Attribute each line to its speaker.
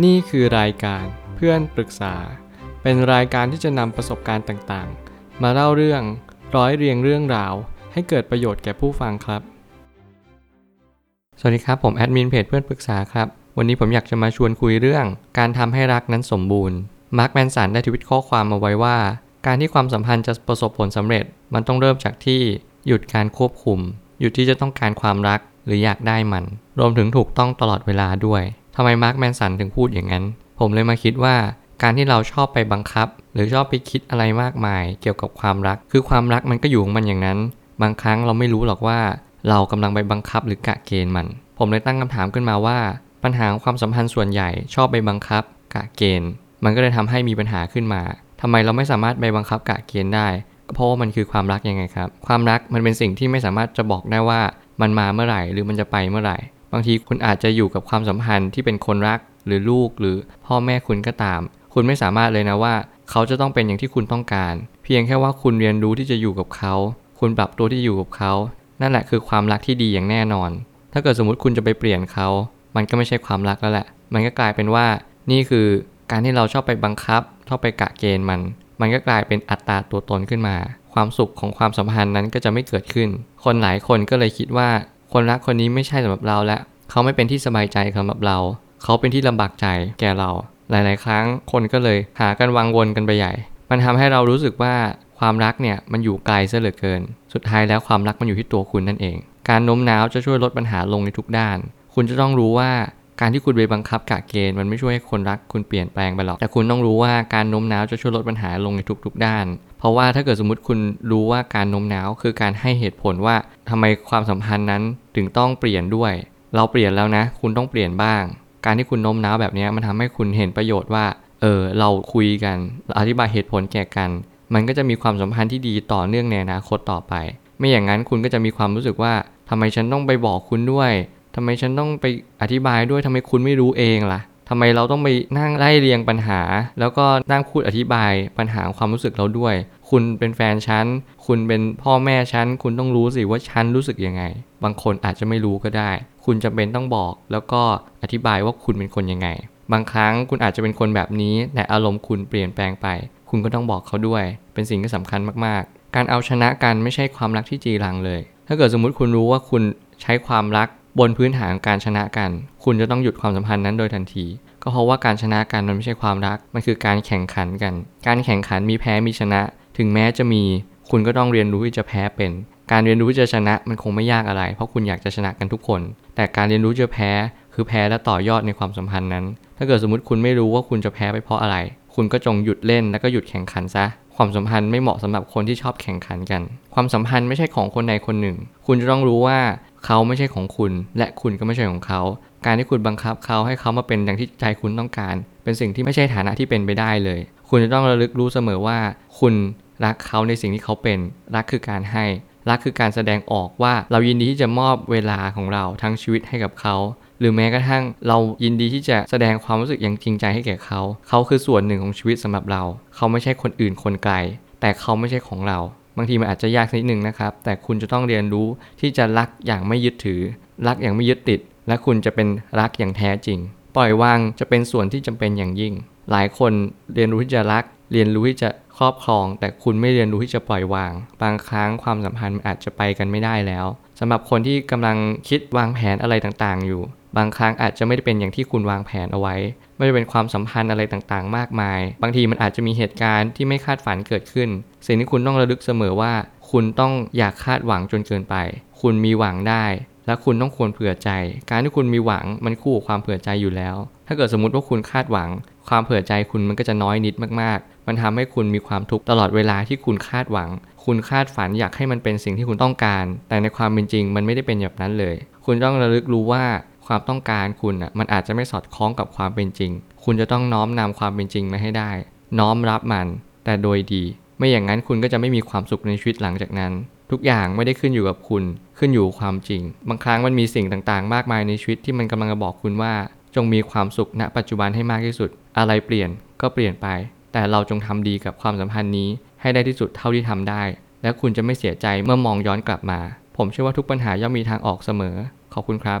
Speaker 1: นี่คือรายการเพื่อนปรึกษา เป็นรายการที่จะนำประสบการณ์ต่างๆ มาเล่าเรื่องร้อยเรียงเรื่องราว ให้เกิดประโยชน์แก่ผู้ฟังครับ สวัสดีครับ ผมแอดมินเพจเพื่อนปรึกษาครับ วันนี้ผมอยากจะมาชวนคุยเรื่อง การทำให้รักนั้นสมบูรณ์ มาร์คแมนสันได้ทวิตข้อความมาไว้ว่า การที่ความสัมพันธ์จะประสบผลสำเร็จ มันต้องเริ่มจากที่หยุดการควบคุม หยุดที่จะต้องการความรักหรืออยากได้มัน รวมถึงถูกต้องตลอดเวลาด้วย ทำไมมาร์คแมนสันถึงพูดอย่างนั้น ผมเลยมาคิดว่าการที่เราชอบไปบังคับ หรือชอบไปคิดอะไรมากมาย เกี่ยวกับความรัก คือความรักมันก็อยู่ของมันอย่างนั้น บางครั้งเราไม่รู้หรอกว่า เรากำลังไปบังคับหรือกะเกณฑ์มัน ผมเลยตั้งคำถามขึ้นมาว่า ปัญหาของความสัมพันธ์ส่วนใหญ่ชอบไปบังคับ กะเกณฑ์ มันก็เลยทำให้มีปัญหาขึ้นมาทำไมเราไม่สามารถไปบังคับกะเกณฑ์ได้ก็เพราะว่ามันคือความรักยังไงครับ ความรักมันเป็นสิ่งที่ไม่สามารถจะบอกได้ว่ามันมาเมื่อไหร่ หรือมันจะไปเมื่อไหร่ บางทีคุณอาจจะอยู่กับความสัมพันธ์ที่เป็นคนรักหรือลูกหรือพ่อแม่คุณก็ตาม คุณไม่สามารถเลยนะว่า เขาจะต้องเป็นอย่างที่คุณต้องการ เพียงแค่ว่าคุณเรียนรู้ที่จะอยู่กับเขา คุณปรับตัวที่จะอยู่กับเขา นั่นแหละคือความรักที่ดีอย่างแน่นอน ถ้าเกิดสมมติคุณจะไปเปลี่ยนเขา มันก็ไม่ใช่ความรักแล้วแหละ มันก็กลายเป็นว่า นี่คือการที่เราชอบไปบังคับชอบไปกะเกณฑ์มัน มันก็กลายเป็นอัตราตัวตนขึ้นมา ความสุขของความสัมพันธ์นั้นก็จะไม่เกิดขึ้น คนหลายคนก็เลยคิดว่า คนรักคนนี้ไม่ใช่สำหรับเราแล้วเขาไม่เป็นที่สบายใจสำหรับเรา เขาเป็นที่ลำบากใจแก่เรา หลาย ๆ ครั้งคนก็เลยหากันวังวนกันไปใหญ่ มันทำให้เรารู้สึกว่าความรักเนี่ยมันอยู่ไกลซะเหลือเกิน สุดท้ายแล้วความรักมันอยู่ที่ตัวคุณนั่นเอง การโน้มน้าวจะช่วยลดปัญหาลงในทุกด้าน คุณจะต้องรู้ว่า การที่คุณไปบังคับกะเกณฑ์มันไม่ช่วยให้คนรักคุณเปลี่ยนแปลงไปหรอก แต่คุณต้องรู้ว่าการโน้มน้าวจะช่วยลดปัญหาลงในทุก ๆ ด้าน เพราะว่าถ้าเกิดสมมติคุณรู้ว่าการโน้มน้าวคือการให้เหตุผลว่าทำไมความสัมพันธ์นั้นถึงต้องเปลี่ยนด้วย เราเปลี่ยนแล้วนะ คุณต้องเปลี่ยนบ้าง การที่คุณโน้มน้าวแบบนี้มันทำให้คุณเห็นประโยชน์ว่า เออ เราคุยกันเราอธิบายเหตุผลแก่กัน มันก็จะมีความสัมพันธ์ที่ดีต่อเนื่องในอนาคตต่อไป ไม่อย่างนั้นคุณก็จะมีความรู้สึกว่าทำไมฉันต้องไปบอกคุณด้วย ทำไมฉันต้องไปอธิบายด้วยทำไมคุณไม่รู้เองล่ะทำไมเราต้องไปนั่งไล่เรียงปัญหา แล้วก็นั่งพูดอธิบายปัญหาความรู้สึกเราด้วย คุณเป็นแฟนฉัน คุณเป็นพ่อแม่ฉัน คุณต้องรู้สิว่าฉันรู้สึกยังไง บางคนอาจจะไม่รู้ก็ได้ คุณจำเป็นต้องบอก แล้วก็อธิบายว่าคุณเป็นคนยังไง บางครั้งคุณอาจจะเป็นคนแบบนี้ แต่อารมณ์คุณเปลี่ยนแปลงไป คุณก็ต้องบอกเขาด้วย เป็นสิ่งที่สำคัญมากๆ การเอาชนะกันไม่ใช่ความรักที่จีรังเลย ถ้าเกิดสมมุติคุณรู้ว่าคุณใช้ความรัก บนพื้นฐานการชนะกัน คุณจะต้องหยุดความสัมพันธ์นั้นโดยทันที ก็เพราะว่าการชนะกันมันไม่ใช่ความรัก มันคือการแข่งขันกัน การแข่งขันมีแพ้มีชนะ ถึงแม้จะมี คุณก็ต้องเรียนรู้ที่จะแพ้เป็น การเรียนรู้ที่จะชนะมันคงไม่ยากอะไร เพราะคุณอยากจะชนะกันทุกคน แต่การเรียนรู้จะแพ้ คือแพ้และต่อยอดในความสัมพันธ์นั้น ถ้าเกิดสมมติคุณไม่รู้ว่าคุณจะแพ้ไปเพราะอะไร คุณก็จงหยุดเล่นแล้วก็หยุดแข่งขันซะความสัมพันธ์ไม่เหมาะสำหรับคนที่ชอบแข่งขันกัน ความสัมพันธ์ไม่ใช่ของคนใดคนหนึ่ง คุณจะต้องรู้ว่า เขาไม่ใช่ของคุณ และคุณก็ไม่ใช่ของเขา การที่คุณบังคับเขาให้เขามาเป็นอย่างที่ใจคุณต้องการ เป็นสิ่งที่ไม่ใช่ฐานะที่เป็นไปได้เลย คุณจะต้องระลึกรู้เสมอว่า คุณรักเขาในสิ่งที่เขาเป็น รักคือการให้ รักคือการแสดงออกว่าเรายินดีที่จะมอบเวลาของเราทั้งชีวิตให้กับเขาหรือแม้กระทั่งเรายินดีที่จะแสดงความรู้สึกอย่างจริงใจให้แก่เขา เขาคือส่วนหนึ่งของชีวิตสำหรับเรา เขาไม่ใช่คนอื่นคนไกล แต่เขาไม่ใช่ของเรา บางทีมันอาจจะยากนิดนึงนะครับ แต่คุณจะต้องเรียนรู้ที่จะรักอย่างไม่ยึดถือ รักอย่างไม่ยึดติด และคุณจะเป็นรักอย่างแท้จริง ปล่อยวางจะเป็นส่วนที่จำเป็นอย่างยิ่ง หลายคนเรียนรู้ที่จะรัก เรียนรู้ที่จะครอบครอง แต่คุณไม่เรียนรู้ที่จะปล่อยวาง บางครั้งความสัมพันธ์อาจจะไปกันไม่ได้แล้วสำหรับคนที่กำลังคิดวางแผนอะไรต่างๆ อยู่ บางครั้งอาจจะไม่ได้เป็นอย่างที่คุณวางแผนเอาไว้ ไม่ได้เป็นความสัมพันธ์อะไรต่างๆ มากมาย บางทีมันอาจจะมีเหตุการณ์ที่ไม่คาดฝันเกิดขึ้น สิ่งที่คุณต้องระลึกเสมอว่า คุณต้องอยากคาดหวังจนเกินไป คุณมีหวังได้ และคุณต้องควรเผื่อใจ การที่คุณมีหวังมันคู่กับความเผื่อใจอยู่แล้ว ถ้าเกิดสมมติว่าคุณคาดหวัง ความเผื่อใจคุณมันก็จะน้อยนิดมากๆ มันทำให้คุณมีความทุกข์ตลอดเวลาที่คุณคาดหวัง คุณคาดฝันอยากให้มันเป็นสิ่งที่คุณต้องการ แต่ในความเป็นจริง มันไม่ได้เป็นแบบนั้นเลย คุณต้องระลึกรู้ว่า ความต้องการคุณอะมันอาจจะไม่สอดคล้องกับความเป็นจริง คุณจะต้องน้อมนำความเป็นจริงมาให้ได้ น้อมรับมัน แต่โดยดี ไม่อย่างนั้นคุณก็จะไม่มีความสุขในชีวิตหลังจากนั้น ทุกอย่างไม่ได้ขึ้นอยู่กับคุณ ขึ้นอยู่ความจริง บางครั้งมันมีสิ่งต่างๆ มากมายในชีวิตที่มันกำลังจะบอกคุณว่า จงมีความสุขณ ปัจจุบันให้มากที่สุด อะไรเปลี่ยนก็เปลี่ยนไป แต่เราจงทำดีกับความสัมพันธ์นี้ ให้ได้ที่สุดเท่าที่ทำได้ และคุณจะไม่เสียใจเมื่อมองย้อนกลับมา ผมเชื่อว่าทุกปัญหาย่อมมีทางออกเสมอ ขอบคุณครับ